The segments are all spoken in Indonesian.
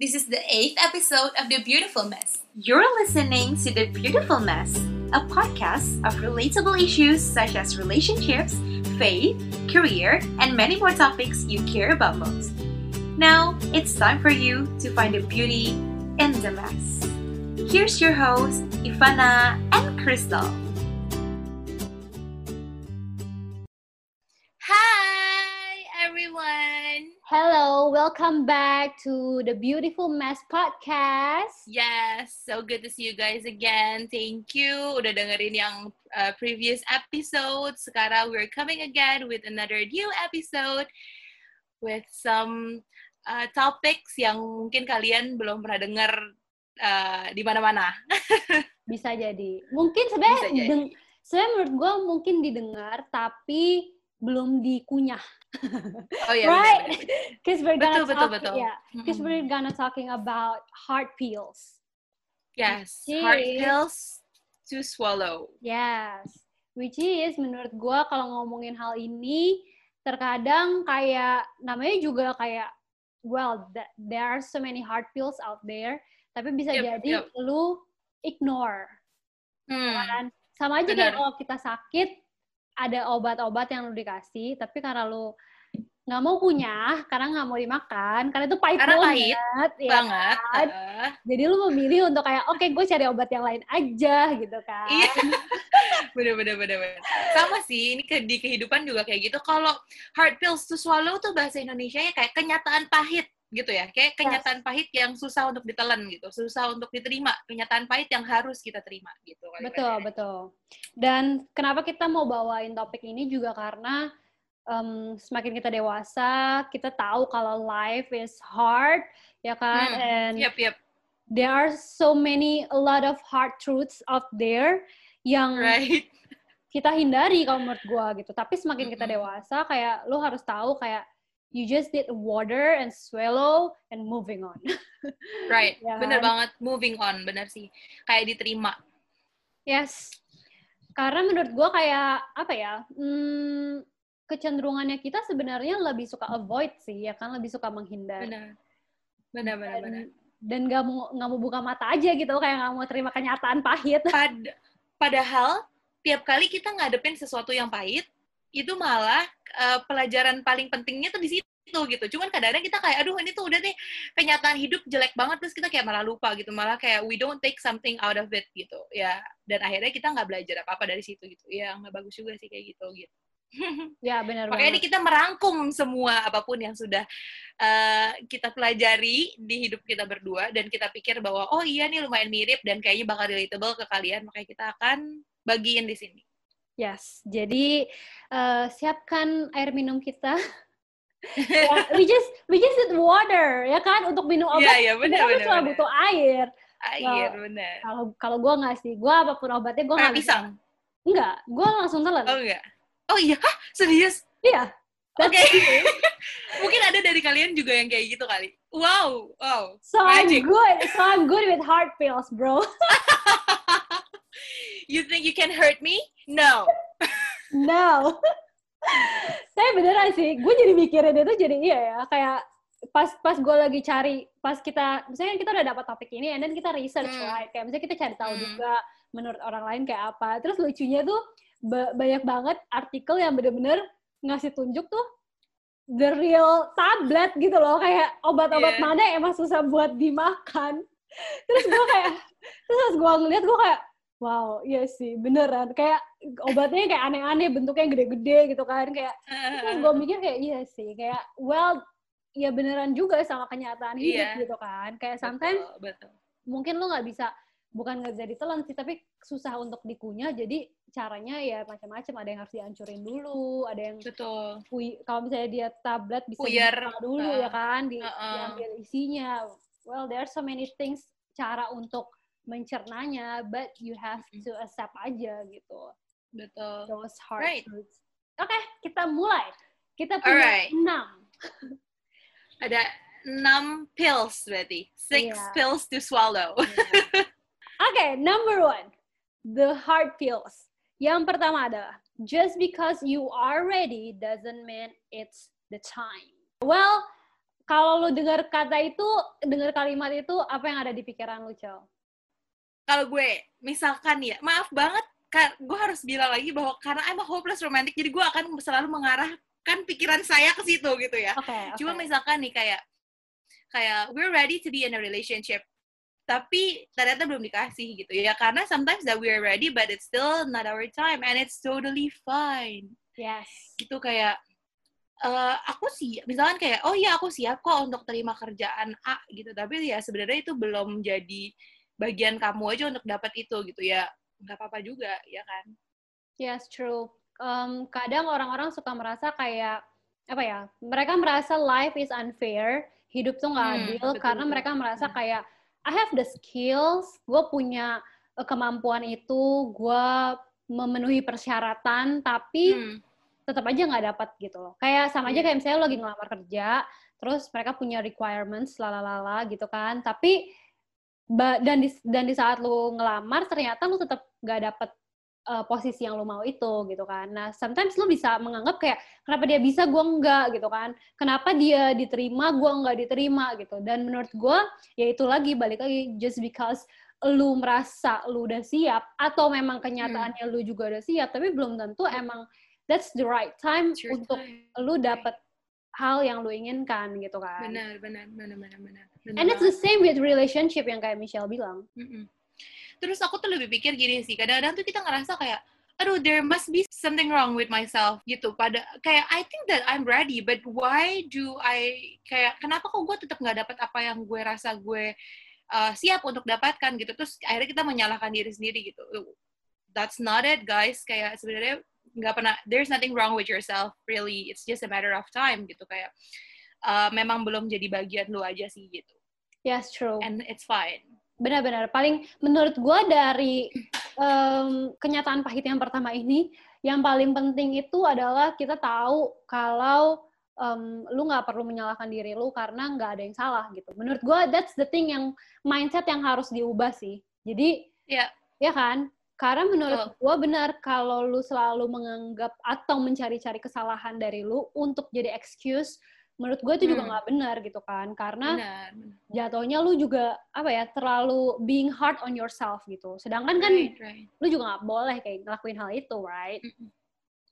This is the eighth episode of The Beautiful Mess. You're listening to The Beautiful Mess, a podcast of relatable issues such as relationships, faith, career, and many more topics you care about most. Now, it's time for you to find the beauty in the mess. Here's your host, Ivana and Crystal. Welcome back to the Beautiful Mess podcast. Yes, so good to see you guys again. Thank you udah dengerin yang uh, previous episode. Sekarang we're coming again with another new episode with some uh, topics yang mungkin kalian belum pernah dengar uh, di mana-mana. Bisa jadi. Mungkin sebenarnya sebenarnya menurut gue mungkin didengar tapi belum dikunyah. Oh iya, right? Because we're gonna Betul, talk, betul. yeah, because we're gonna talking about heart pills. Yes, Which hard is- pills to swallow. Yes, which is menurut gue kalau ngomongin hal ini terkadang kayak namanya juga kayak well th- there are so many hard pills out there tapi bisa Yep, jadi yep. lu ignore Hmm. kan sama aja kayak Benar. kalau kita sakit ada obat-obat yang lu dikasih tapi karena lu nggak mau kunyah karena nggak mau dimakan karena itu pahit Karena banget pahit ya Banget. kan? uh, jadi lu memilih untuk kayak oke gue cari obat yang lain aja gitu kan Iya. bener bener bener bener. Sama sih, ini ke, di kehidupan juga kayak gitu. Kalau hard pills to swallow tuh bahasa Indonesia ya kayak kenyataan pahit gitu ya. Kayak kenyataan pahit yang susah untuk ditelan gitu, susah untuk diterima. Kenyataan pahit yang harus kita terima gitu. Betul, bahasanya. betul. Dan kenapa kita mau bawain topik ini juga karena em, semakin kita dewasa, kita tahu kalau life is hard, ya kan? Hmm, And Yep, yep. there are so many, a lot of hard truths out there yang Right. kita hindari kalau menurut gua gitu. Tapi semakin kita Mm-mm. dewasa, kayak lo harus tahu kayak you just need water and swallow and moving on. Right. Ya Bener kan? banget. Moving on, bener sih. Kayak diterima. Yes. Karena menurut gue kayak apa ya? Hmm, kecenderungannya kita sebenarnya lebih suka avoid sih, ya kan lebih suka menghindar. Bener. Bener, bener, Dan, bener. dan gak mau nggak mau buka mata aja gitu, kayak nggak mau terima kenyataan pahit. Pad- padahal tiap kali kita ngadepin sesuatu yang pahit itu malah eh, pelajaran paling pentingnya tuh di situ gitu. Cuman kadang-kadang kita kayak aduh ini tuh udah nih kenyataan hidup jelek banget terus kita kayak malah lupa gitu. Malah kayak we don't take something out of it gitu. Ya, dan akhirnya kita nggak belajar apa-apa dari situ gitu. Ya, nggak bagus juga sih kayak gitu gitu. ya benar Makanya ini banget. kita merangkum semua apa pun yang sudah eh, kita pelajari di hidup kita berdua dan kita pikir bahwa oh iya nih lumayan mirip dan kayaknya bakal relatable ke kalian makanya kita akan bagiin di sini. Yes. Jadi eh, siapkan air minum kita. ya, we just we just need water, ya kan? Untuk minum obat Iya iya kita benar benar. cuma butuh air. Air benar. Kalau kalau gue nggak sih, gue apa pun obatnya gue Kayak nggak bisa. pisang. Enggak, gue langsung telan. Oh enggak. Oh iya, Hah, serius? Iya. Oke. It. Mungkin ada dari kalian juga yang kayak gitu kali. Wow, wow. So I'm Magic. good. So I'm good with hard pills, bro. You think you can hurt me? No. No. Saya beneran sih, gue jadi mikirin itu jadi iya ya, kayak pas pas gue lagi cari, pas kita, misalnya kita udah dapat topik ini, and then kita research Hmm. right, kayak misalnya kita cari tahu Hmm. juga menurut orang lain kayak apa. Terus lucunya tuh ba- banyak banget artikel yang bener-bener ngasih tunjuk tuh the real tablet gitu loh, kayak obat-obat Iya. mana yang emang susah buat dimakan. Terus gue kayak, terus gue ngeliat gue kayak, wow, iya sih, beneran. Kayak obatnya kayak aneh-aneh, bentuknya gede-gede gitu kan. Kayak, terus gue mikir kayak, iya sih. Kayak, well, ya beneran juga sama kenyataan hidup Iya. gitu kan. Kayak sometimes Betul, betul. mungkin lo nggak bisa, bukan nggak bisa ditelan sih, tapi susah untuk dikunyah. Jadi caranya ya macam-macam. Ada yang harus dihancurin dulu, ada yang Betul. kalau misalnya dia tablet bisa Puyer. dulu Uh, ya kan, di, uh-uh. diambil isinya. Well, there are so many things cara untuk mencernanya, but you have to accept aja gitu. Betul. Those hard Right. truths. Oke, kita mulai. Kita punya Alright. enam. Ada enam pills berarti. Six Iya. pills to swallow. Oke, number one, the hard pills. Yang pertama adalah, just because you are ready doesn't mean it's the time. Well, kalau lu dengar kata itu, dengar kalimat itu, apa yang ada di pikiran lu, Cel? Kalau gue, misalkan ya, maaf banget, gue harus bilang lagi bahwa karena I'm a hopeless romantic, jadi gue akan selalu mengarahkan pikiran saya ke situ gitu ya. Okay, okay. Cuma misalkan nih kayak, kayak we're ready to be in a relationship, tapi ternyata belum dikasih gitu ya. Karena sometimes that we're ready, but it's still not our time, and it's totally fine. Yes. Gitu kayak, uh, aku sih misalkan kayak oh ya aku siap kok untuk terima kerjaan A gitu tapi ya sebenarnya itu belum jadi bagian kamu aja untuk dapat itu gitu ya nggak apa-apa juga ya kan yes true um, kadang orang-orang suka merasa kayak apa ya mereka merasa life is unfair hidup tuh nggak hmm, adil betul, karena betul. mereka merasa hmm. kayak I have the skills gue punya uh, kemampuan itu gue memenuhi persyaratan tapi hmm tetap aja nggak dapat gitu loh. Kayak sama aja iya. kayak misalnya lo lagi ngelamar kerja, terus mereka punya requirements lalala gitu kan. Tapi dan di dan di saat lo ngelamar ternyata lo tetap nggak dapet uh, posisi yang lo mau itu gitu kan. Nah, sometimes lo bisa menganggap kayak kenapa dia bisa, gue enggak gitu kan. Kenapa dia diterima, gue enggak diterima gitu. Dan menurut gue, ya itu lagi balik lagi just because lu merasa lu udah siap atau memang kenyataannya hmm. lu juga udah siap, tapi belum tentu emang that's the right time untuk time. lu dapet hal yang lu inginkan gitu kan. Benar, benar, benar, benar, benar. And it's the same with relationship yang kayak Michelle bilang. Mm -mm. Terus aku tuh lebih pikir gini sih, kadang-kadang tuh kita ngerasa kayak, aduh, there must be something wrong with myself gitu. Pada kayak I think that I'm ready, but why do I kayak kenapa kok gue tetap nggak dapat apa yang gue rasa gue uh, siap untuk dapatkan gitu. Terus akhirnya kita menyalahkan diri sendiri gitu. That's not it, guys. Kayak sebenarnya nggak pernah there's nothing wrong with yourself really it's just a matter of time gitu kayak uh, memang belum jadi bagian lu aja sih gitu. Yes true. And it's fine. Benar-benar. Paling menurut gue dari um, kenyataan pahit yang pertama ini yang paling penting itu adalah kita tahu kalau um, lu nggak perlu menyalahkan diri lu karena nggak ada yang salah gitu. Menurut gue that's the thing yang mindset yang harus diubah sih. Jadi ya. yeah. ya kan? Karena menurut oh. gue benar kalau lu selalu menganggap atau mencari-cari kesalahan dari lu untuk jadi excuse, menurut gue itu hmm. juga nggak benar gitu kan. Karena benar, jatuhnya lu juga apa ya terlalu being hard on yourself gitu. Sedangkan kan right, right. lu juga nggak boleh kayak ngelakuin hal itu, right?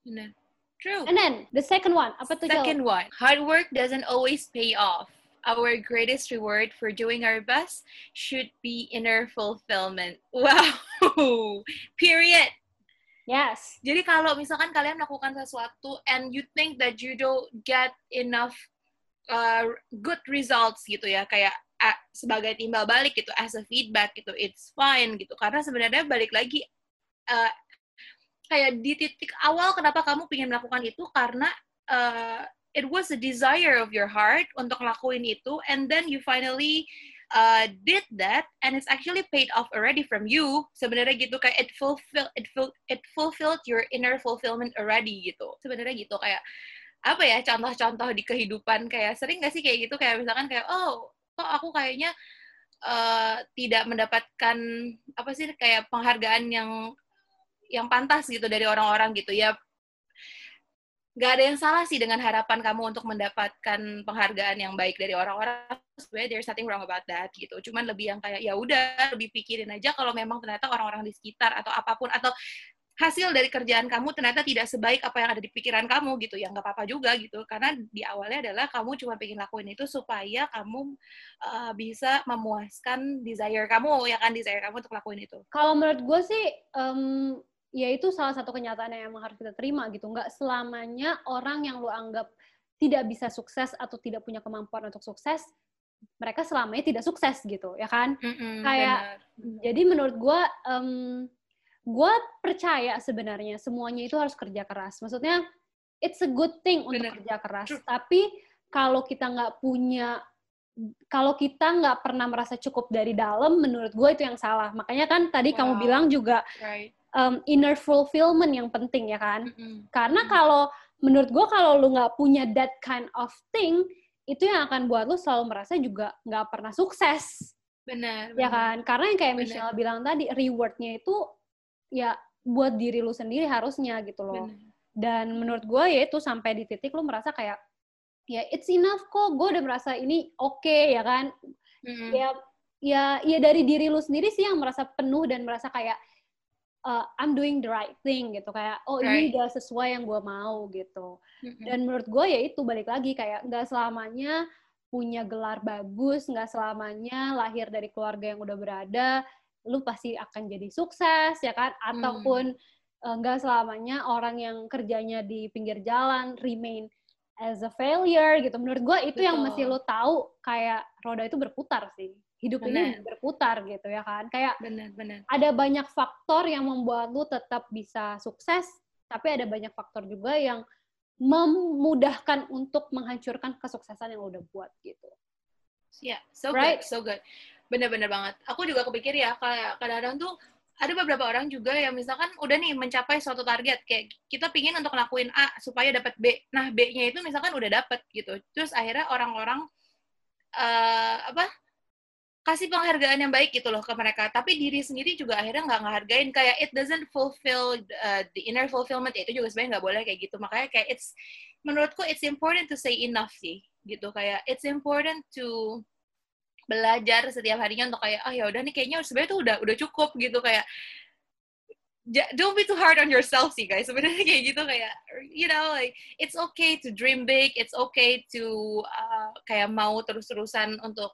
Benar. True. And then the second one, apa tuh? Second one, hard work doesn't always pay off our greatest reward for doing our best should be inner fulfillment. Wow. Period. Yes. Jadi kalau misalkan kalian melakukan sesuatu and you think that you don't get enough uh, good results gitu ya, kayak uh, sebagai timbal balik gitu, as a feedback gitu, it's fine gitu. Karena sebenarnya balik lagi uh, kayak di titik awal kenapa kamu ingin melakukan itu karena uh, it was a desire of your heart untuk lakuin itu and then you finally uh, did that and it's actually paid off already from you sebenarnya gitu kayak it fulfill it ful it fulfilled your inner fulfillment already gitu sebenarnya gitu kayak apa ya contoh-contoh di kehidupan kayak sering gak sih kayak gitu? Kayak misalkan kayak oh kok aku kayaknya uh, tidak mendapatkan apa sih kayak penghargaan yang yang pantas gitu dari orang-orang gitu. Ya nggak ada yang salah sih dengan harapan kamu untuk mendapatkan penghargaan yang baik dari orang-orang. Sebenarnya there's nothing wrong about that gitu. Cuman lebih yang kayak ya udah lebih pikirin aja kalau memang ternyata orang-orang di sekitar atau apa pun atau hasil dari kerjaan kamu ternyata tidak sebaik apa yang ada di pikiran kamu gitu ya nggak apa-apa juga gitu karena di awalnya adalah kamu cuma pengen lakuin itu supaya kamu uh, bisa memuaskan desire kamu ya kan desire kamu untuk lakuin itu kalau menurut gue sih um, ya itu salah satu kenyataan yang emang harus kita terima gitu. Nggak selamanya orang yang lu anggap tidak bisa sukses atau tidak punya kemampuan untuk sukses, mereka selamanya tidak sukses gitu, ya kan? Mm-mm, Kayak benar. jadi menurut gue, um, gue percaya sebenarnya semuanya itu harus kerja keras. Maksudnya it's a good thing untuk kerja keras, True. tapi kalau kita nggak punya kalau kita nggak pernah merasa cukup dari dalam, menurut gue itu yang salah. Makanya kan tadi wow. kamu bilang juga right um, inner fulfillment yang penting ya kan mm-hmm. karena kalau menurut gue kalau lu nggak punya that kind of thing itu yang akan buat lu selalu merasa juga nggak pernah sukses benar ya kan karena yang kayak benar. Michelle bilang tadi rewardnya itu ya buat diri lu sendiri harusnya gitu loh benar. dan menurut gue ya itu sampai di titik lu merasa kayak ya it's enough kok gue udah merasa ini oke okay, ya kan Mm-mm. ya ya ya dari diri lu sendiri sih yang merasa penuh dan merasa kayak uh, I'm doing the right thing gitu kayak oh ini Right. udah sesuai yang gue mau gitu Mm-mm. dan menurut gue ya itu balik lagi kayak nggak selamanya punya gelar bagus nggak selamanya lahir dari keluarga yang udah berada lu pasti akan jadi sukses ya kan ataupun eh, nggak selamanya orang yang kerjanya di pinggir jalan remain as a failure gitu menurut gue itu yang Betul. mesti lu tahu kayak roda itu berputar sih hidup ini Benar. berputar gitu ya kan kayak benar-benar ada banyak faktor yang membuat lu tetap bisa sukses, tapi ada banyak faktor juga yang memudahkan untuk menghancurkan kesuksesan yang lu udah buat gitu. Ya, so Right? good, so good. Bener-bener banget. Aku juga kepikir ya, kadang-kadang tuh ada beberapa orang juga yang misalkan udah nih mencapai suatu target, kayak kita pingin untuk ngelakuin A supaya dapat B. Nah, B-nya itu misalkan udah dapet gitu. Terus akhirnya orang-orang eh apa kasih penghargaan yang baik gitu loh ke mereka. Tapi diri sendiri juga akhirnya nggak ngehargain. Kayak it doesn't fulfill uh, the inner fulfillment. Ya, itu juga sebenarnya nggak boleh kayak gitu. Makanya kayak it's menurutku it's important to say enough sih gitu kayak it's important to belajar setiap harinya untuk kayak ah ya udah nih kayaknya sebenarnya tuh udah udah cukup gitu kayak don't be too hard on yourself sih guys. Sebenarnya kayak gitu kayak you know like it's okay to dream big it's okay to uh, kayak mau terus-terusan untuk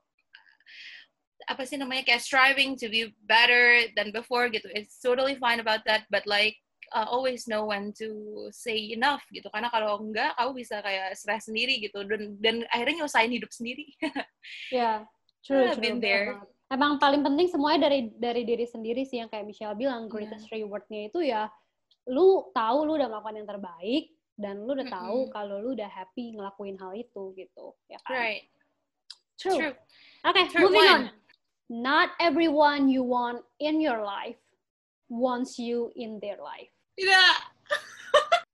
apa sih namanya kayak striving to be better than before gitu. It's totally fine about that but like uh, always know when to say enough gitu. Karena kalau enggak kamu bisa kayak stress sendiri gitu. Dan dan akhirnya nyusahin hidup sendiri. Ya, true, I've true. been there. Emang paling penting semuanya dari dari diri sendiri sih yang kayak Michelle bilang Iya. greatest rewardnya itu ya lu tahu lu udah melakukan yang terbaik dan lu udah tahu Mm-mm. kalau lu udah happy ngelakuin hal itu gitu ya kan right true, true okay True moving on one. not everyone you want in your life wants you in their life tidak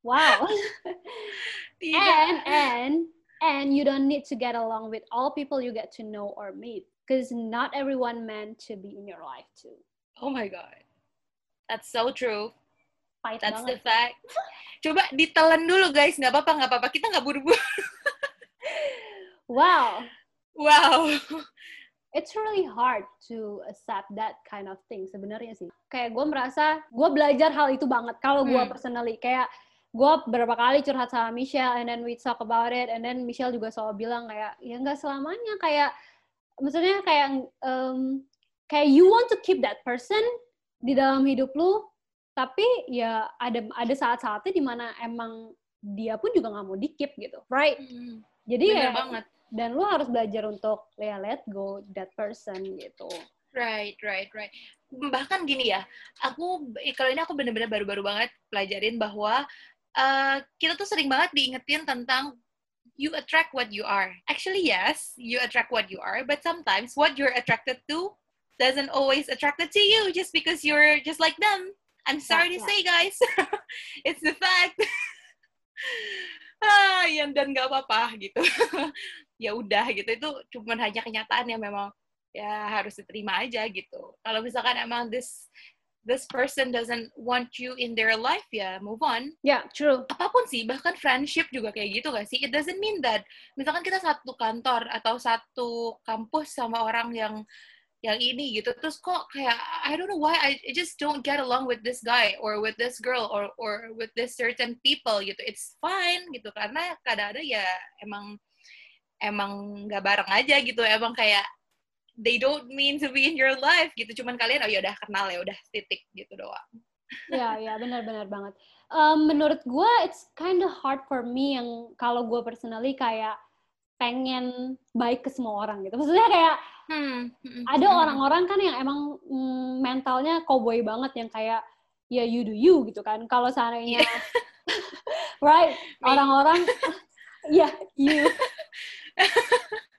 wow tidak and and and you don't need to get along with all people you get to know or meet because not everyone meant to be in your life too. Oh my god. That's so true. Pahit that's the banget fact. coba ditelan dulu guys. Nggak apa-apa nggak apa-apa. Kita nggak buru-buru. Wow. Wow. It's really hard to accept that kind of thing sebenarnya sih. Kayak gue merasa gue belajar hal itu banget. Kalau gue Hmm. personally kayak gue beberapa kali curhat sama Michelle and then we talk about it and then Michelle juga selalu bilang kayak ya nggak selamanya kayak maksudnya kayak um, kayak you want to keep that person di dalam hidup lu tapi ya ada ada saat-saatnya di mana emang dia pun juga nggak mau di keep gitu right? Hmm, jadi bener ya banget. dan lu harus belajar untuk ya let go that person gitu. Right, right, right. Bahkan gini ya, aku kalau ini aku bener-bener baru-baru banget pelajarin bahwa uh, kita tuh sering banget diingetin tentang you attract what you are. Actually, yes, you attract what you are, but sometimes what you're attracted to doesn't always attracted to you just because you're just like them. I'm sorry to Yeah, say, guys, it's the fact. ah, yang dan nggak apa-apa gitu. ya udah gitu itu cuma hanya kenyataan yang memang ya harus diterima aja gitu. Kalau misalkan emang this this person doesn't want you in their life ya move on. ya true Apa pun sih, bahkan friendship juga kayak gitu gak sih? It doesn't mean that misalkan kita satu kantor atau satu kampus sama orang yang yang ini gitu terus kok kayak I don't know why I just don't get along with this guy or with this girl or or with this certain people gitu it's fine gitu karena kadang-kadang ya emang emang nggak bareng aja gitu emang kayak they don't mean to be in your life gitu cuman kalian oh ya udah kenal ya udah titik gitu doang ya ya benar-benar banget Um, menurut gue it's kind of hard for me yang kalau gue personally kayak pengen baik ke semua orang gitu maksudnya kayak hmm. hmm, ada hmm. orang-orang kan yang emang mm, mentalnya cowboy banget yang kayak ya you do you gitu kan kalau seandainya right Me. orang-orang ya you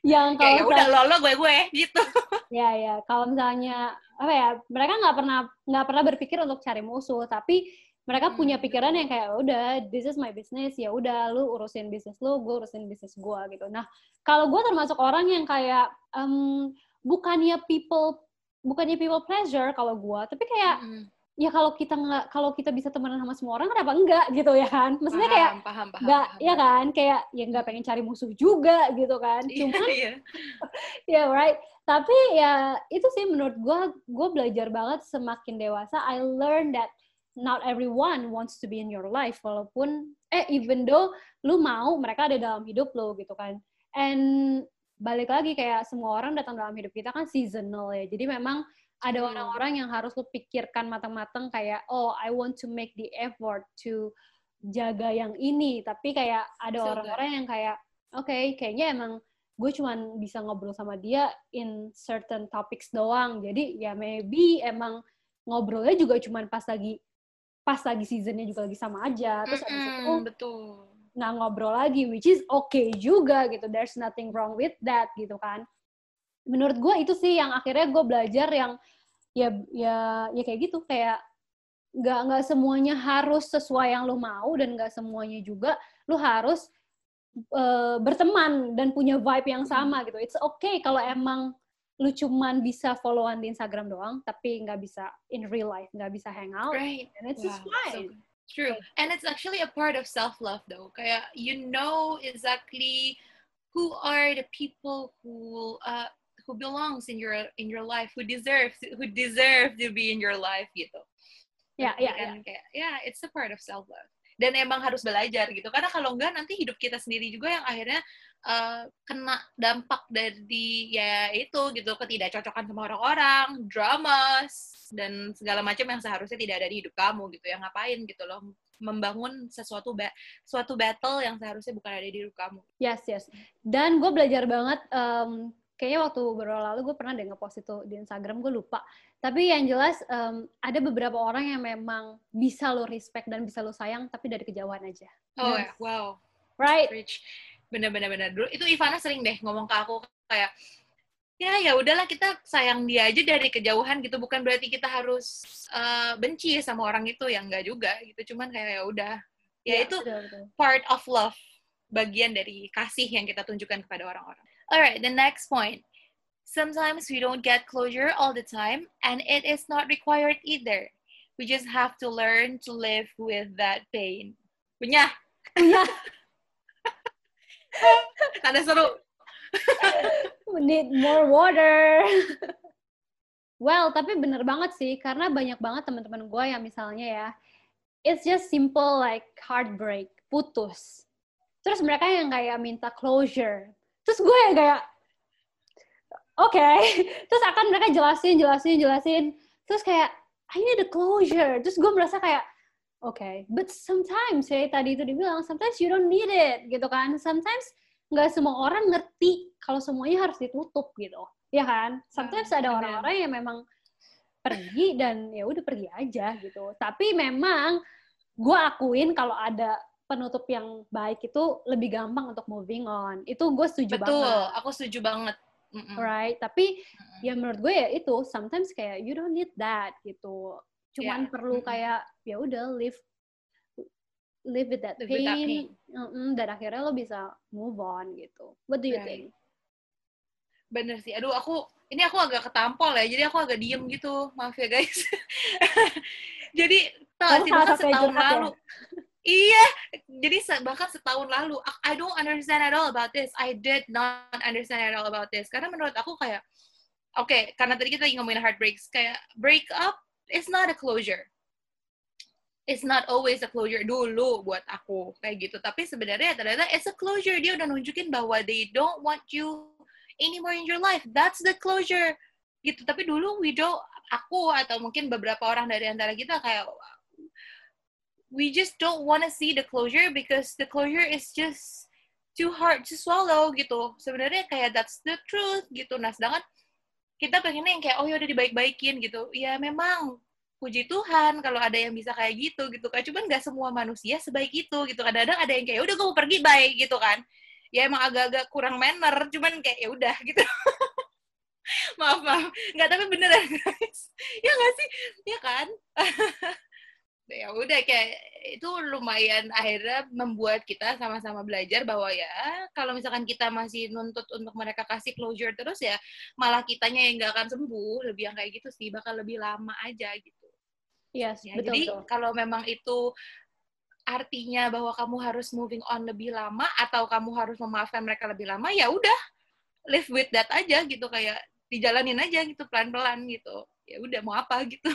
yang ya kalau udah lo lo gue gue gitu Ya ya, kalau misalnya apa ya, mereka nggak pernah nggak pernah berpikir untuk cari musuh, tapi mereka Hmm. punya pikiran yang kayak udah, this is my business, ya udah, lu urusin bisnis lu, gue urusin bisnis gue gitu. Nah, kalau gue termasuk orang yang kayak em, bukannya people bukannya people pleasure kalau gue, tapi kayak Hmm. Ya kalau kita nggak kalau kita bisa temenan sama semua orang kenapa enggak gitu ya kan? Maksudnya paham, kayak paham, paham, nggak paham. ya kan? Kayak ya nggak pengen cari musuh juga gitu kan? Iya, cuman iya. ya right. Tapi ya itu sih menurut gue gue belajar banget semakin dewasa I learn that not everyone wants to be in your life walaupun eh even though lu mau mereka ada dalam hidup lo gitu kan? And balik lagi kayak semua orang datang dalam hidup kita kan seasonal ya. Jadi memang ada Hmm. orang-orang yang harus lu pikirkan matang-matang kayak oh I want to make the effort to jaga yang ini. Tapi kayak ada orang-orang yang kayak oke kayaknya emang gue cuman bisa ngobrol sama dia in certain topics doang. Jadi ya maybe emang ngobrolnya juga cuman pas lagi pas lagi seasonnya juga lagi sama aja. Terus abis itu betul. nggak ngobrol lagi which is okay juga gitu. There's nothing wrong with that gitu kan menurut gue itu sih yang akhirnya gue belajar yang ya ya ya kayak gitu kayak nggak nggak semuanya harus sesuai yang lu mau dan nggak semuanya juga lu harus eh, berteman dan punya vibe yang sama gitu it's okay kalau emang lu cuman bisa followan di Instagram doang tapi nggak bisa in real life nggak bisa hangout Right. and it's just Wow, so fine good. True. And it's actually a part of self-love though. Kayak you know exactly who are the people who uh, who belongs in your in your life, who deserve who deserve to be in your life gitu. ya Ngerti ya ya kan? Kayak, yeah, it's a part of self-love. Dan emang harus belajar gitu. Karena kalau enggak nanti hidup kita sendiri juga yang akhirnya uh, kena dampak dari ya itu gitu ketidakcocokan sama orang-orang, dramas dan segala macam yang seharusnya tidak ada di hidup kamu gitu. Yang ngapain gitu loh membangun sesuatu ba suatu battle yang seharusnya bukan ada di hidup kamu. Yes, yes. Dan gue belajar banget, em, kayaknya waktu beberapa lalu gue pernah deh ngepost itu di Instagram, gue lupa. Tapi yang jelas em, ada beberapa orang yang memang bisa lo respect dan bisa lo sayang, tapi dari kejauhan aja. Oh Yes. ya, wow. Right? Rich. Bener-bener bener. Dulu itu Ivana sering deh ngomong ke aku kayak ya ya udahlah kita sayang dia aja dari kejauhan gitu bukan berarti kita harus uh, benci sama orang itu yang enggak juga gitu cuman kayak ya udah ya Iya, itu betul, betul. part of love bagian dari kasih yang kita tunjukkan kepada orang-orang. Alright, the next point. Sometimes we don't get closure all the time, and it is not required either. We just have to learn to live with that pain. Punya, Punya, tanda seru. need more water. well, tapi bener banget sih, karena banyak banget teman-teman gue yang misalnya ya, it's just simple like heartbreak, putus. Terus mereka yang kayak minta closure. Terus gue yang kayak, oke. Terus akan mereka jelasin, jelasin, jelasin. Terus kayak, I need a closure. Terus gue merasa kayak, oke. But sometimes, ya tadi itu dibilang, sometimes you don't need it, gitu kan. Sometimes nggak semua orang ngerti kalau semuanya harus ditutup gitu. Ya kan? Sometimes Hmm, ada orang-orang yang memang pergi dan ya udah pergi aja gitu. Tapi memang gue akuin kalau ada penutup yang baik itu lebih gampang untuk moving on. Itu gue setuju Betul, banget. aku setuju banget. Mm-mm. Right? Tapi Mm-mm. ya menurut gue ya itu sometimes kayak you don't need that gitu. Cuman Yeah. perlu Mm-mm. kayak ya udah live live with that Live with that pain, Mm-mm, dan akhirnya lo bisa move on gitu. What do you Right. think? Bener sih. Aduh, aku ini aku agak ketampol ya. Jadi aku agak diem gitu. Maaf ya guys. jadi Kamu sih setahun curhat ya? Iya, jadi bahkan setahun lalu I- don't understand at all about this. I did not understand at all about this. Karena menurut aku kayak oke, karena tadi kita lagi ngomongin heartbreaks, kayak break up is not a closure. It's not always a closure dulu buat aku kayak gitu. Tapi sebenarnya ternyata it's a closure. Dia udah nunjukin bahwa they don't want you anymore in your life. That's the closure. Gitu. Tapi dulu we don't, aku atau mungkin beberapa orang dari antara kita kayak we just don't want to see the closure because the closure is just too hard to swallow gitu. Sebenarnya kayak that's the truth gitu. Nah, sedangkan kita pengennya yang kayak oh ya udah dibaik-baikin gitu. Ya memang puji Tuhan kalau ada yang bisa kayak gitu gitu kan. Cuman nggak semua manusia sebaik itu gitu. Kadang-kadang ada yang kayak udah gue mau pergi baik gitu kan. Ya emang agak-agak kurang manner, cuman kayak ya udah gitu. maaf maaf, nggak tapi beneran guys. Ya nggak sih, ya kan? ya udah kayak itu lumayan akhirnya membuat kita sama-sama belajar bahwa ya kalau misalkan kita masih nuntut untuk mereka kasih closure terus ya malah kitanya yang nggak akan sembuh lebih yang kayak gitu sih bakal lebih lama aja gitu Yes, Ya, betul jadi betul. kalau memang itu artinya bahwa kamu harus moving on lebih lama atau kamu harus memaafkan mereka lebih lama, ya udah live with that aja gitu kayak dijalanin aja gitu pelan-pelan gitu. Ya udah mau apa gitu.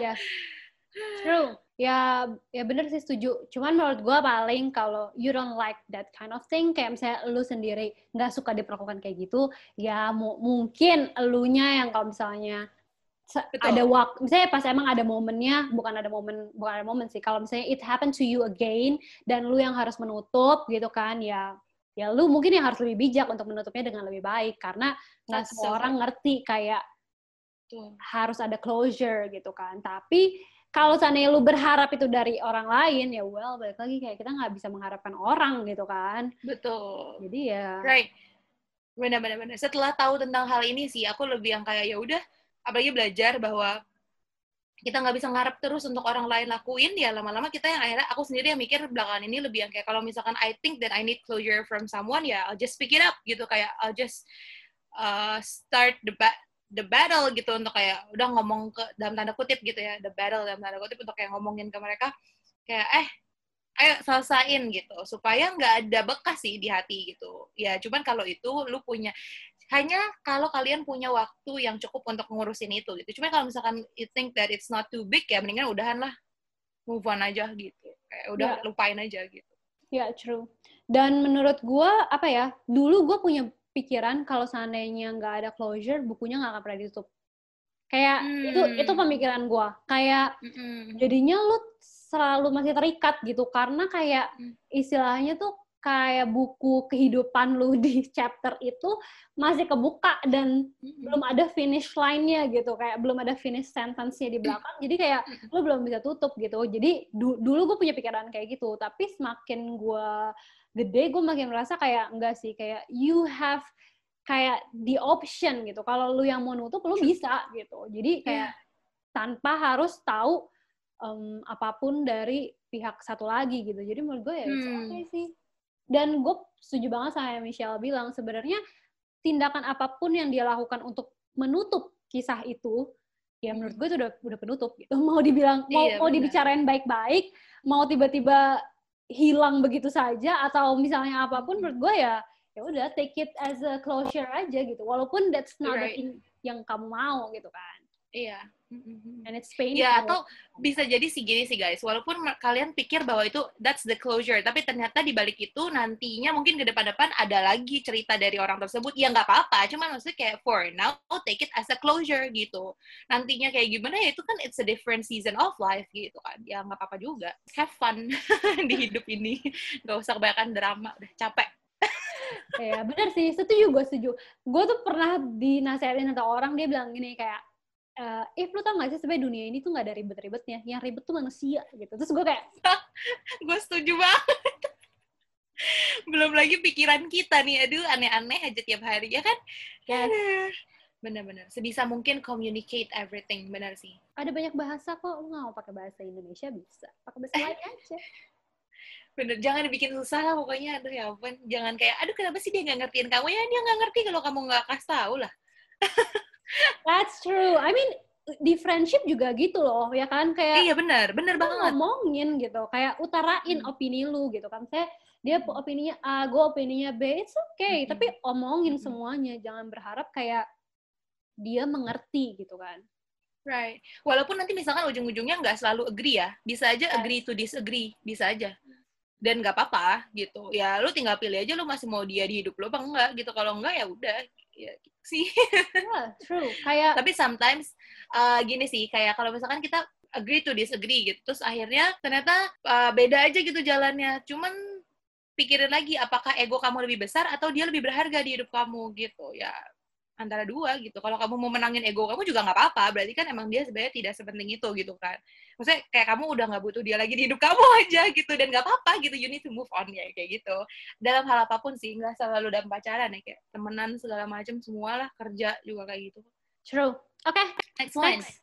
Yes. True. Ya, ya bener sih setuju. Cuman menurut gua paling kalau you don't like that kind of thing, kayak misalnya lu sendiri nggak suka diperlakukan kayak gitu, ya mu- mungkin elunya yang kalau misalnya Betul. ada waktu, misalnya pas emang ada momennya, bukan ada momen, bukan ada momen sih. Kalau misalnya it happen to you again dan lu yang harus menutup gitu kan, ya ya lu mungkin yang harus lebih bijak untuk menutupnya dengan lebih baik karena nggak semua so orang ngerti kayak Tuh. harus ada closure gitu kan. Tapi kalau seandainya lu berharap itu dari orang lain, ya well, balik lagi kayak kita nggak bisa mengharapkan orang gitu kan. Betul. Jadi ya, Right. Benar-benar. benar. Setelah tahu tentang hal ini sih, aku lebih yang kayak ya udah, apalagi belajar bahwa kita nggak bisa ngarep terus untuk orang lain lakuin, ya lama-lama kita yang akhirnya aku sendiri yang mikir belakangan ini lebih yang kayak kalau misalkan I think that I need closure from someone, ya I'll just pick it up gitu kayak I'll just uh, start the ba- the battle gitu untuk kayak udah ngomong ke dalam tanda kutip gitu ya the battle dalam tanda kutip untuk kayak ngomongin ke mereka kayak eh ayo selesain gitu supaya nggak ada bekas sih di hati gitu ya cuman kalau itu lu punya hanya kalau kalian punya waktu yang cukup untuk ngurusin itu gitu cuman kalau misalkan you think that it's not too big ya mendingan udahan lah move on aja gitu kayak udah Ya. lupain aja gitu ya true. Dan menurut gua apa ya? Dulu gua punya pikiran kalau seandainya nggak ada closure, bukunya nggak akan pernah ditutup. Kayak itu Hmm. itu pemikiran gua. Kayak Mm-mm. jadinya lu selalu masih terikat gitu karena kayak Hmm. istilahnya tuh kayak buku kehidupan lu di chapter itu masih kebuka dan Mm-mm. belum ada finish line-nya gitu kayak belum ada finish sentence-nya di belakang. Jadi kayak lu belum bisa tutup gitu. Jadi du- dulu gue punya pikiran kayak gitu tapi semakin gue gede gue makin merasa kayak enggak sih kayak you have kayak the option gitu. Kalau lu yang mau nutup lu bisa gitu. Jadi kayak tanpa harus tahu em, apa pun dari pihak satu lagi gitu. Jadi menurut gue ya Hmm. okay sih dan gue setuju banget sama yang Michelle bilang sebenarnya tindakan apa pun yang dia lakukan untuk menutup kisah itu ya menurut gue itu udah udah penutup gitu mau dibilang mau Iya, mau dibicarain baik-baik mau tiba-tiba hilang begitu saja atau misalnya apa pun Hmm. menurut gue ya ya udah take it as a closure aja gitu walaupun that's not the Right. thing yang kamu mau gitu kan iya. And it's painful. Ya, atau bisa jadi sih gini sih guys, walaupun kalian pikir bahwa itu that's the closure, tapi ternyata di balik itu nantinya mungkin ke depan-depan ada lagi cerita dari orang tersebut, ya nggak apa-apa, cuman maksudnya kayak for now, take it as a closure gitu. Nantinya kayak gimana ya itu kan it's a different season of life gitu kan, ya nggak apa-apa juga. Have fun di hidup ini, nggak usah kebanyakan drama, udah capek. ya bener sih. Setuju gue setuju. Gue tuh pernah dinasihatin sama orang dia bilang gini kayak eh if lu tau gak sih sebenarnya dunia ini tuh gak ada ribet-ribetnya yang ribet tuh manusia gitu terus gue kayak Gue setuju banget. Belum lagi pikiran kita nih, aduh aneh-aneh aja tiap hari, ya kan? Yes. Aduh. Bener-bener. Sebisa mungkin communicate everything. Bener sih. ada banyak bahasa kok lu gak mau pakai bahasa Indonesia bisa pakai bahasa lain aja Bener. Jangan dibikin susah lah pokoknya. Aduh ya ampun. Jangan kayak, aduh kenapa sih dia nggak ngertiin kamu? Ya dia nggak ngerti kalau kamu nggak kasih tahu lah. that's true I mean di friendship juga gitu loh ya kan kayak Iya. Bener lu banget. ngomongin gitu kayak utarain Hmm. opini lu gitu kan saya dia pu- opininya A gue opininya B it's okay Hmm. tapi omongin Hmm. semuanya jangan berharap kayak dia mengerti gitu kan Right. Walaupun nanti misalkan ujung-ujungnya nggak selalu agree ya. Bisa aja agree to disagree. Bisa aja. Dan nggak apa-apa gitu. Ya lu tinggal pilih aja lu masih mau dia di hidup lu apa enggak gitu. Kalau enggak ya udah. Ya gitu sih. yeah, true kayak Tapi sometimes uh, gini sih, kayak kalau misalkan kita agree to disagree gitu, terus akhirnya ternyata uh, beda aja gitu jalannya. Cuman pikirin lagi apakah ego kamu lebih besar atau dia lebih berharga di hidup kamu gitu. Ya antara dua gitu. Kalau kamu mau menangin ego kamu juga nggak apa-apa. Berarti kan emang dia sebenarnya tidak sepenting itu gitu kan. Maksudnya kayak kamu udah nggak butuh dia lagi di hidup kamu aja gitu dan nggak apa-apa gitu. You need to move on ya kayak gitu. Dalam hal apa pun sih, nggak selalu dalam pacaran ya kayak temenan segala macam semualah kerja juga kayak gitu. true oke Next one. next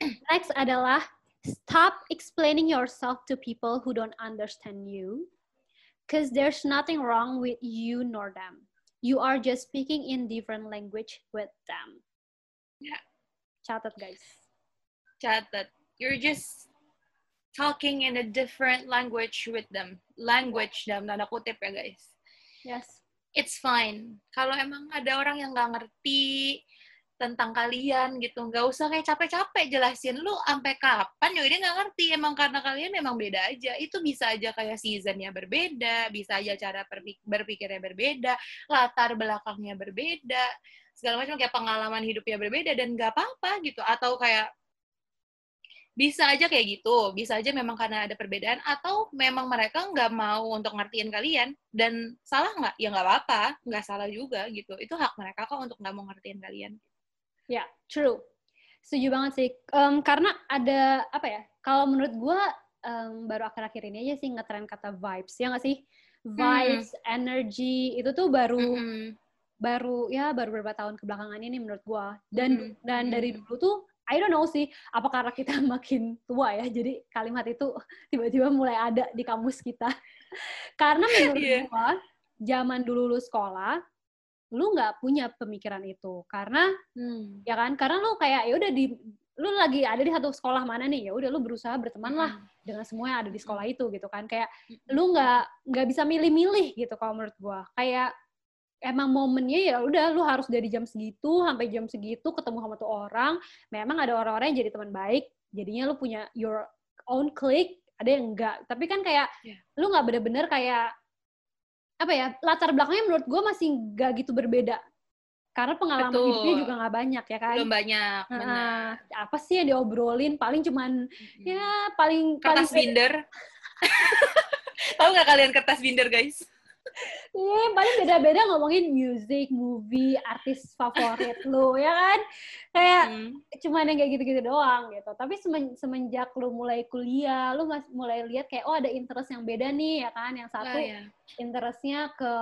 next adalah stop explaining yourself to people who don't understand you because there's nothing wrong with you nor them you are just speaking in different language with them Ya. catat guys catat you're just talking in a different language with them. Language dalam tanda kutip ya guys. Yes. It's fine. Kalau emang ada orang yang nggak ngerti tentang kalian gitu, nggak usah kayak capek-capek jelasin lu sampai kapan ya dia nggak ngerti emang karena kalian memang beda aja. Itu bisa aja kayak seasonnya berbeda, bisa aja cara berpikirnya berbeda, latar belakangnya berbeda, segala macam kayak pengalaman hidupnya berbeda dan nggak apa-apa gitu. Atau kayak bisa aja kayak gitu, bisa aja memang karena ada perbedaan atau memang mereka nggak mau untuk ngertiin kalian dan salah nggak? Ya nggak apa-apa, nggak salah juga gitu. Itu hak mereka kok untuk nggak mau ngertiin kalian. Ya, yeah, true. Setuju banget sih. Um, karena ada apa ya? Kalau menurut gue um, baru akhir-akhir ini aja sih ngetren kata vibes, ya nggak sih? Vibes, hmm. energy itu tuh baru hmm. baru ya baru beberapa tahun kebelakangan ini menurut gue. Dan hmm. dan dari dulu tuh I don't know sih, apa karena kita makin tua ya, jadi kalimat itu tiba-tiba mulai ada di kamus kita. karena menurut yeah. gua, zaman dulu lu sekolah, lu nggak punya pemikiran itu, karena hmm. ya kan, karena lu kayak ya udah di lu lagi ada di satu sekolah mana nih ya udah lu berusaha berteman lah hmm. dengan semua yang ada di sekolah itu gitu kan kayak hmm. lu nggak nggak bisa milih-milih gitu kalau menurut gua kayak emang momennya ya udah lu harus dari jam segitu sampai jam segitu ketemu sama tuh orang memang ada orang-orang yang jadi teman baik jadinya lu punya your own clique ada yang enggak tapi kan kayak yeah. lu nggak bener-bener kayak apa ya latar belakangnya menurut gue masih nggak gitu berbeda. Karena pengalaman Betul. hidupnya juga nggak banyak ya kan? Belum banyak nah, apa sih yang diobrolin? Paling cuman hmm. ya paling kertas paling binder. Tahu nggak kalian kertas binder guys Iya, yeah, paling beda-beda ngomongin music, movie, artis favorit lu, ya kan? Kayak hmm. cuman yang kayak gitu-gitu doang gitu. Tapi semen, semenjak lu mulai kuliah, lu mas, mulai lihat kayak oh ada interest yang beda nih, ya kan? Yang satu oh, yeah. interestnya ke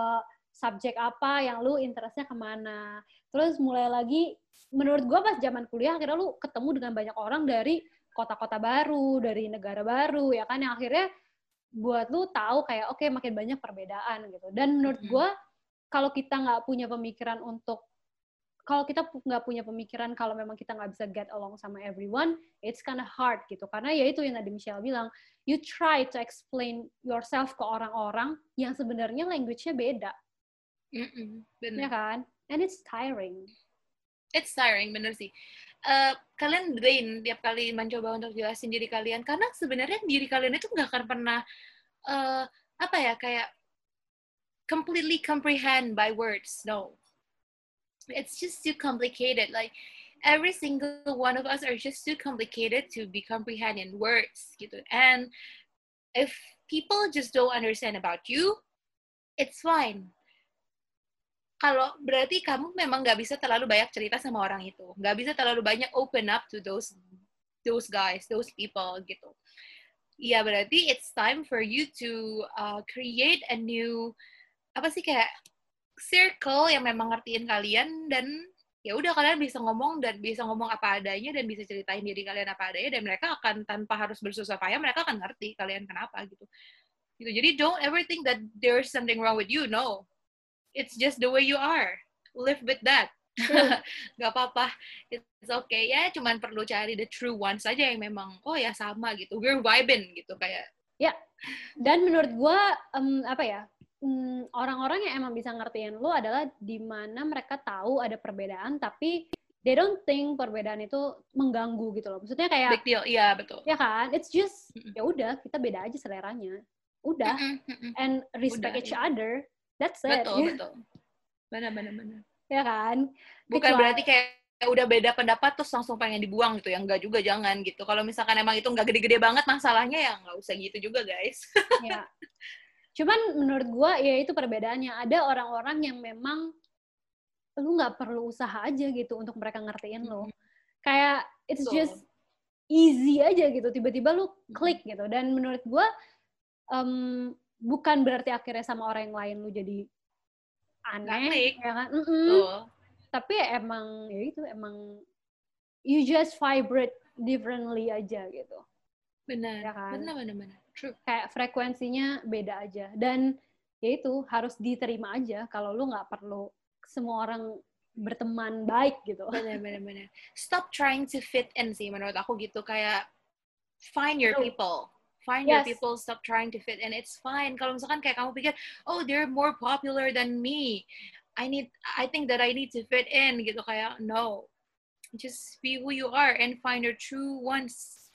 subjek apa, yang lu interestnya ke mana. Terus mulai lagi, menurut gua pas zaman kuliah akhirnya lu ketemu dengan banyak orang dari kota-kota baru, dari negara baru, ya kan? Yang akhirnya buat lu tahu kayak oke okay, makin banyak perbedaan gitu dan menurut gue kalau kita nggak punya pemikiran untuk kalau kita nggak punya pemikiran kalau memang kita nggak bisa get along sama everyone, it's kind of hard gitu. Karena ya itu yang tadi Michelle bilang, you try to explain yourself ke orang-orang yang sebenarnya language-nya beda. Mm-mm, bener. Ya kan? And it's tiring. It's tiring, bener sih. Uh, kalian drain tiap kali mencoba untuk jelasin diri kalian. Karena sebenarnya diri kalian itu nggak akan pernah uh, apa ya kayak completely comprehend by words no. It's just too complicated. Like every single one of us are just too complicated to be comprehend in words gitu. And if people just don't understand about you it's fine kalau berarti kamu memang nggak bisa terlalu banyak cerita sama orang itu, nggak bisa terlalu banyak open up to those those guys, those people gitu. Ya berarti it's time for you to uh, create a new apa sih kayak circle yang memang ngertiin kalian dan ya udah kalian bisa ngomong dan bisa ngomong apa adanya dan bisa ceritain diri kalian apa adanya dan mereka akan tanpa harus bersusah payah mereka akan ngerti kalian kenapa gitu. Gitu. Jadi don't ever think that there's something wrong with you no it's just the way you are. Live with that. Gak apa-apa. It's okay. Ya cuman perlu cari the true one saja yang memang oh ya sama gitu. We're vibing gitu kayak. Ya. Dan menurut gue um, apa ya um, orang-orang yang emang bisa ngertiin lu adalah di mana mereka tahu ada perbedaan tapi they don't think perbedaan itu mengganggu gitu loh. Maksudnya kayak big deal. Iya betul. Ya kan? It's just ya udah kita beda aja seleranya. Udah. And respect udah, each ya. other That's it. Betul, yeah. betul. Benar, benar, benar. Ya kan? Bukan Kecuali... berarti kayak udah beda pendapat terus langsung pengen dibuang gitu ya enggak juga jangan gitu kalau misalkan emang itu nggak gede-gede banget masalahnya ya nggak usah gitu juga guys ya cuman menurut gue ya itu perbedaannya ada orang-orang yang memang lu nggak perlu usaha aja gitu untuk mereka ngertiin lo kayak it's so. just easy aja gitu tiba-tiba lu klik gitu dan menurut gue um, bukan berarti akhirnya sama orang yang lain lu jadi aneh ya kan mm -mm. Oh. tapi ya emang ya itu emang you just vibrate differently aja gitu benar ya kan? benar benar benar true kayak frekuensinya beda aja dan ya itu harus diterima aja kalau lu nggak perlu semua orang berteman baik gitu benar benar benar stop trying to fit in sih menurut aku gitu kayak find your True. people. Find your Yes. people, stop trying to fit in. It's fine. Kalau misalkan kayak kamu pikir, oh they're more popular than me. I need, I think that I need to fit in gitu kayak no. Just be who you are and find your true ones.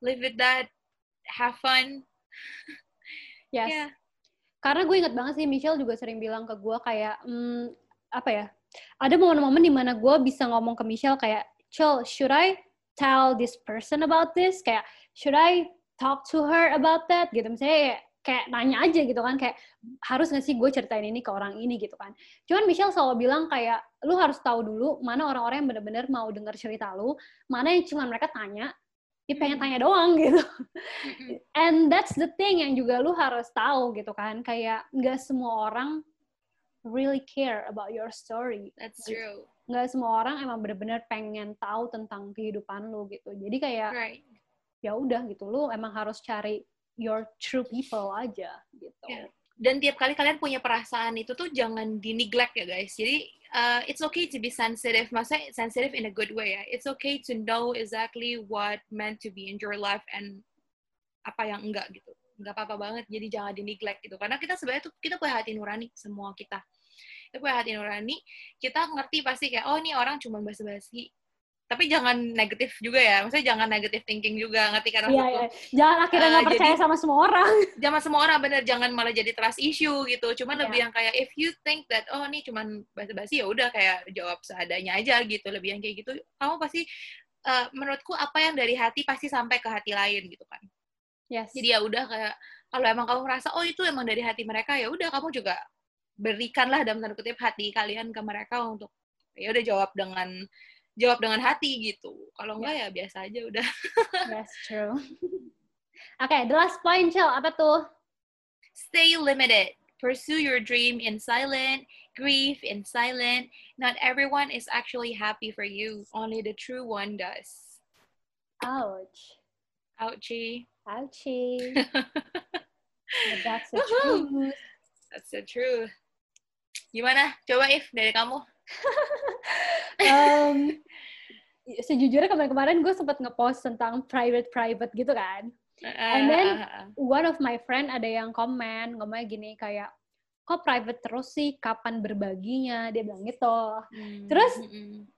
Live with that. Have fun. Yes. Yeah. Karena gue inget banget sih Michelle juga sering bilang ke gue kayak hmm, apa ya? Ada momen-momen di mana gue bisa ngomong ke Michelle kayak, Chill, should I tell this person about this? Kayak, should I talk to her about that? Gitu. Misalnya kayak, nanya aja gitu kan, kayak harus nggak sih gue ceritain ini ke orang ini gitu kan. Cuman Michelle selalu bilang kayak, lu harus tahu dulu mana orang-orang yang bener-bener mau denger cerita lu, mana yang cuma mereka tanya, dia pengen tanya doang gitu. Mm-mm. And that's the thing yang juga lu harus tahu gitu kan. Kayak nggak semua orang really care about your story. That's true. Nggak semua orang emang bener-bener pengen tahu tentang kehidupan lu gitu. Jadi kayak Right. Ya udah gitu. Lu emang harus cari your true people aja gitu. Yeah. dan tiap kali kalian punya perasaan itu tuh jangan di neglect ya guys. Jadi uh, it's okay to be sensitive, maksudnya sensitive in a good way ya. It's okay to know exactly what meant to be in your life and apa yang enggak gitu. Enggak apa-apa banget. Jadi jangan di neglect gitu. Karena kita sebenarnya tuh kita punya hati nurani semua kita. Kita punya hati nurani. Kita ngerti pasti kayak oh ini orang cuma basa-basi. Tapi jangan negatif juga ya. Maksudnya jangan negative thinking juga. Ngerti kan Iya, iya. Jangan akhirnya Eh, nggak percaya jadi- sama semua orang. jangan semua orang bener jangan malah jadi trust issue gitu cuman Iya. lebih yang kayak if you think that oh ini cuman basa-basi ya udah kayak jawab seadanya aja gitu lebih yang kayak gitu kamu pasti eh, menurutku apa yang dari hati pasti sampai ke hati lain gitu kan Yes. jadi ya udah kayak kalau emang kamu merasa oh itu emang dari hati mereka ya udah kamu juga berikanlah dalam tanda kutip hati kalian ke mereka untuk ya udah jawab dengan jawab dengan hati gitu kalau enggak ya biasa aja udah yes, true. Oke, the last point, Chel. Apa tuh? Stay limited. Pursue your dream in silent, grieve in silent. Not everyone is actually happy for you. Only the true one does. Ouch. Ouchie. Ouchie. That's the truth. That's the truth. Gimana? Coba If dari kamu. Um, sejujurnya kemarin-kemarin gue sempat ngepost tentang private-private gitu kan. And then, One of my friend ada yang komen, ngomongnya gini kayak, kok private terus sih, kapan berbaginya? Dia bilang gitu. Hmm, terus- mm-mm.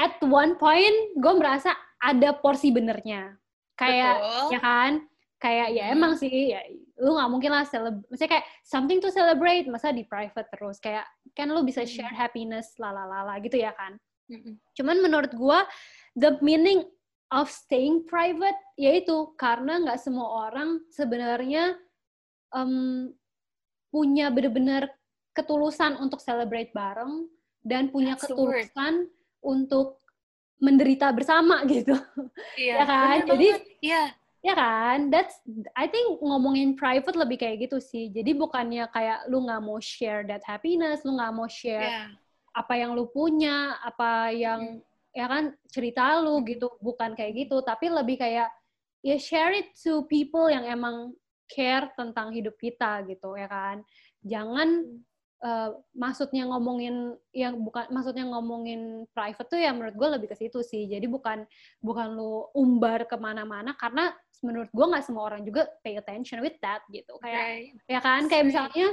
At one point, gue merasa ada porsi benernya. Kayak, Betul. ya kan? Kayak, ya Hmm. emang sih, ya, lu nggak mungkin lah, celeb- maksudnya kayak something to celebrate, masa di private terus. Kayak, kan lu bisa Hmm. share happiness, lalalala gitu ya kan? Mm-mm. Cuman menurut gua the meaning of staying private yaitu karena nggak semua orang sebenarnya em, punya benar-benar ketulusan untuk celebrate bareng dan punya That's ketulusan untuk menderita bersama gitu. Iya, Ya kan? bener Jadi-. Iya, Ya kan? That's I think ngomongin private lebih kayak gitu sih. Jadi bukannya kayak lu nggak mau share that happiness, lu nggak mau share iya. apa yang lu punya, apa yang ya kan cerita lu gitu, bukan kayak gitu, tapi lebih kayak ya share it to people yang emang care tentang hidup kita gitu ya kan. Jangan eh, maksudnya ngomongin yang bukan maksudnya ngomongin private tuh ya menurut gue lebih ke situ sih. Jadi bukan bukan lu umbar ke mana-mana karena menurut gue nggak semua orang juga pay attention with that gitu. Kayak Right. ya kan kayak Right. misalnya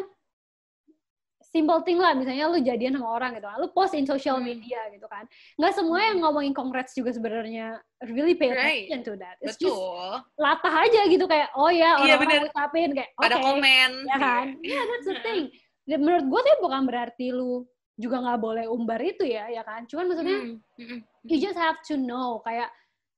simple thing lah misalnya lu jadian sama orang gitu lu post in social Hmm. media gitu kan nggak semua yang ngomongin congrats juga sebenarnya really pay Right. attention to that it's just Betul. latah aja gitu kayak oh ya Iya, orang-orang bener. ngucapin kayak Pada komen. ya kan Iya. yeah that's the thing Dan menurut gue tuh bukan berarti lu juga nggak boleh umbar itu ya ya kan cuman maksudnya Hmm, mm-mm. you just have to know kayak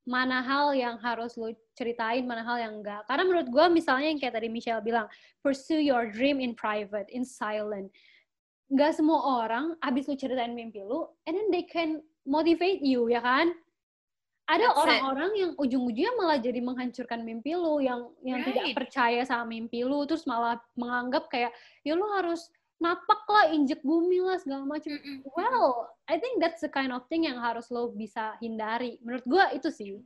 mana hal yang harus lu ceritain, mana hal yang enggak. Karena menurut gue misalnya yang kayak tadi Michelle bilang, pursue your dream in private, in silent. Nggak semua orang abis lu ceritain mimpi lu, and then they can motivate you, ya kan? Ada orang-orang yang ujung-ujungnya malah jadi menghancurkan mimpi lu, yang yang tidak Right. percaya sama mimpi lu, terus malah menganggap kayak, ya lu harus napak lah, injek bumi lah, segala macam. Well, I think that's the kind of thing yang harus lo bisa hindari. Menurut gua itu sih.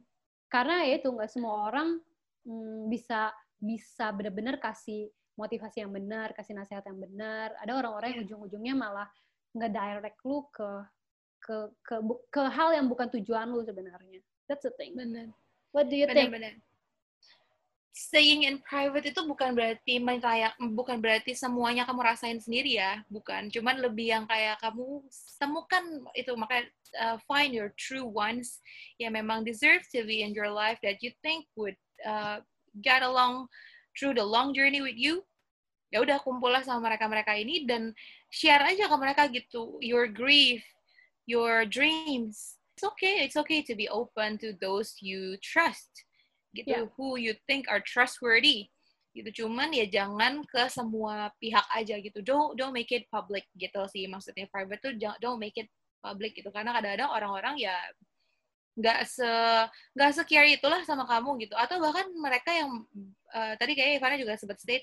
Karena ya itu nggak semua orang mm, bisa bisa benar-benar kasih motivasi yang benar, kasih nasihat yang benar. Ada orang-orang yang ujung-ujungnya malah nggak direct lu ke ke ke ke hal yang bukan tujuan lu sebenarnya. That's the thing. Bener. What do you think? Bener-bener. Staying in private itu bukan berarti merayak, bukan berarti semuanya kamu rasain sendiri ya, bukan. Cuman lebih yang kayak kamu temukan itu makanya uh, find your true ones yang memang deserve to be in your life that you think would uh, get along through the long journey with you. Ya udah kumpullah sama mereka-mereka ini dan share aja ke mereka gitu your grief, your dreams. It's okay, it's okay to be open to those you trust gitu. Yeah. who you think are trustworthy. Gitu. Cuman ya jangan ke semua pihak aja gitu. Don't don't make it public gitu sih. Maksudnya private tuh don't make it public gitu. Karena kadang-kadang orang-orang ya nggak se nggak secure itulah sama kamu gitu. Atau bahkan mereka yang uh, tadi kayak Ivana juga sempat state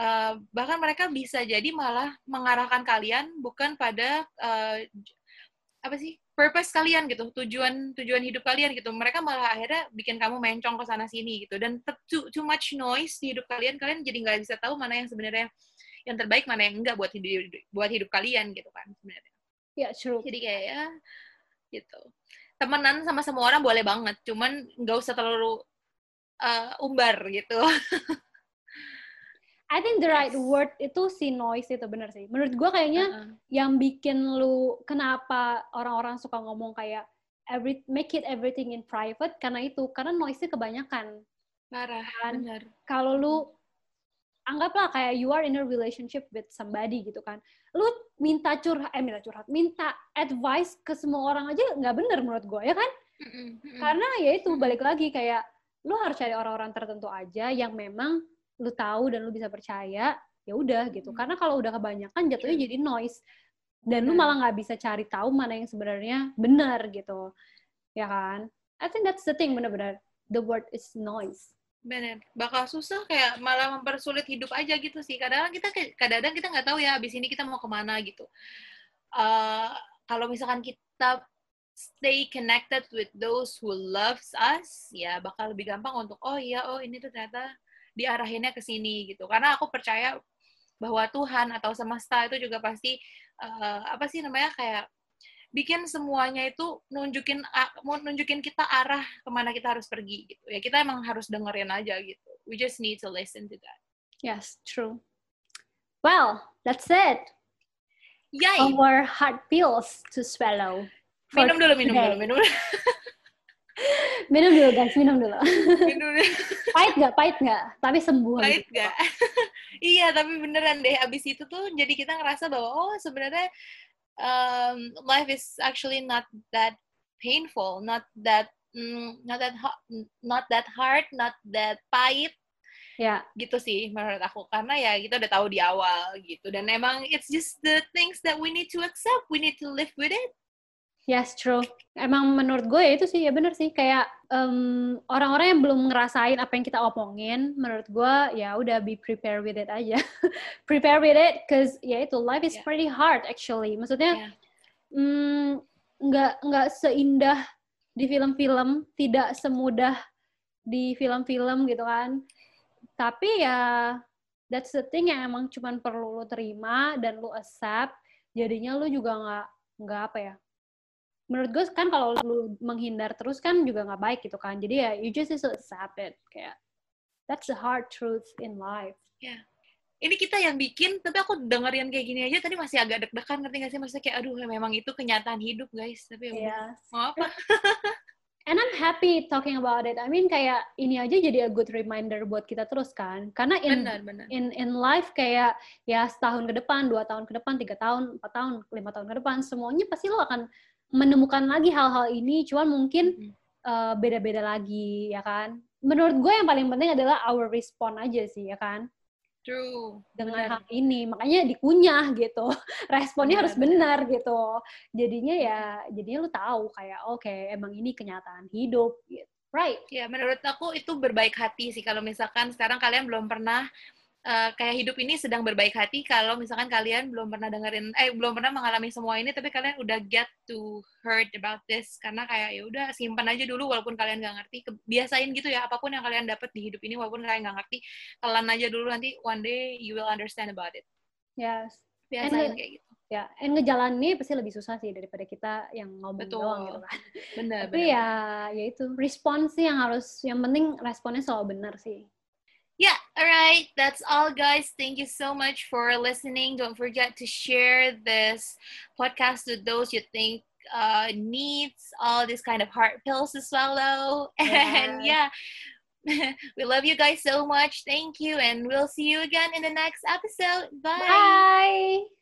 uh, bahkan mereka bisa jadi malah mengarahkan kalian bukan pada uh, apa sih purpose kalian gitu, tujuan tujuan hidup kalian gitu. Mereka malah akhirnya bikin kamu mencong ke sana sini gitu. Dan too, too much noise di hidup kalian, kalian jadi nggak bisa tahu mana yang sebenarnya yang terbaik, mana yang enggak buat hidup buat hidup kalian gitu kan sebenarnya. Ya, yeah, true. Jadi kayak ya gitu. Temenan sama semua orang boleh banget, cuman nggak usah terlalu uh, umbar gitu. I think the right word itu si noise itu bener sih. Menurut gue kayaknya uh -uh. yang bikin lu kenapa orang-orang suka ngomong kayak every make it everything in private karena itu karena noise-nya kebanyakan. Parah, kan? benar. Kalau lu anggaplah kayak you are in a relationship with somebody gitu kan. Lu minta curhat, eh minta curhat, minta advice ke semua orang aja nggak bener menurut gue ya kan? Mm -mm. Karena ya itu balik lagi kayak lu harus cari orang-orang tertentu aja yang memang lu tahu dan lu bisa percaya ya udah gitu. Hmm. karena kalau udah kebanyakan jatuhnya yeah. jadi noise. Dan lu malah nggak bisa cari tahu mana yang sebenarnya benar gitu. Ya kan? I think that's the thing benar-benar. The word is noise. Benar. Bakal susah kayak malah mempersulit hidup aja gitu sih. Kadang-kadang kita kadang-kadang kita nggak tahu ya abis ini kita mau ke mana gitu. Uh, kalau misalkan kita stay connected with those who loves us ya bakal lebih gampang untuk oh iya oh ini tuh ternyata diarahinnya ke sini gitu. Karena aku percaya bahwa Tuhan atau semesta itu juga pasti uh, apa sih namanya kayak bikin semuanya itu nunjukin mau nunjukin kita arah ke mana kita harus pergi gitu. Ya kita emang harus dengerin aja gitu. We just need to listen to that. Yes true. Well that's it. Yay. our hard pills to swallow minum dulu minum today. dulu minum dulu minum dulu guys, minum dulu. Minum dulu. pahit nggak? Pahit nggak? Tapi sembuh. Pahit nggak? iya, tapi beneran deh. Abis itu tuh jadi kita ngerasa bahwa oh sebenarnya um, life is actually not that painful, not that mm, not that not that hard, not that pahit. Ya. Gitu sih menurut aku. Karena ya kita udah tahu di awal gitu. Dan emang it's just the things that we need to accept. We need to live with it Yes, true. Emang menurut gue ya itu sih ya bener sih kayak um, orang-orang yang belum ngerasain apa yang kita omongin, menurut gue ya udah be prepared with it aja. prepare with it, cause ya itu life is yeah. pretty hard actually. Maksudnya yeah. mm, nggak nggak seindah di film-film, tidak semudah di film-film gitu kan. Tapi ya that's the thing yang emang cuman perlu lo terima dan lo accept. Jadinya lo juga nggak nggak apa ya menurut gue kan kalau lu menghindar terus kan juga nggak baik gitu kan jadi ya you just accept it kayak that's the hard truth in life ya yeah. ini kita yang bikin tapi aku dengerin kayak gini aja tadi masih agak deg-degan ngerti gak sih maksudnya kayak aduh memang itu kenyataan hidup guys tapi ya yes. mau apa And I'm happy talking about it. I mean kayak ini aja jadi a good reminder buat kita terus kan. Karena in benar, benar. in in life kayak ya setahun ke depan, dua tahun ke depan, tiga tahun, empat tahun, lima tahun ke depan, semuanya pasti lo akan menemukan lagi hal-hal ini cuman mungkin uh, beda-beda lagi ya kan menurut gue yang paling penting adalah our respond aja sih ya kan True. Dengan benar. hal ini, makanya dikunyah gitu. Responnya benar, harus benar benar gitu. Jadinya ya, jadinya lu tahu kayak oke, okay, emang ini kenyataan hidup gitu. Right. Ya, menurut aku itu berbaik hati sih kalau misalkan sekarang kalian belum pernah uh, kayak hidup ini sedang berbaik hati kalau misalkan kalian belum pernah dengerin eh belum pernah mengalami semua ini tapi kalian udah get to heard about this. Karena kayak ya udah simpan aja dulu walaupun kalian nggak ngerti. Biasain gitu ya apa pun yang kalian dapat di hidup ini walaupun kalian nggak ngerti telan aja dulu nanti one day you will understand about it. Yes. Biasain kayak gitu. ya and ngejalannya pasti lebih susah sih daripada kita yang ngomong Betul. doang gitu kan. Bener, tapi bener. ya ya itu respon sih yang harus yang penting responnya selalu benar sih All right, that's all, guys. Thank you so much for listening. Don't forget to share this podcast with those you think uh, needs all these kind of heart pills to swallow. And yeah, we love you guys so much. Thank you, and we'll see you again in the next episode. Bye. Bye.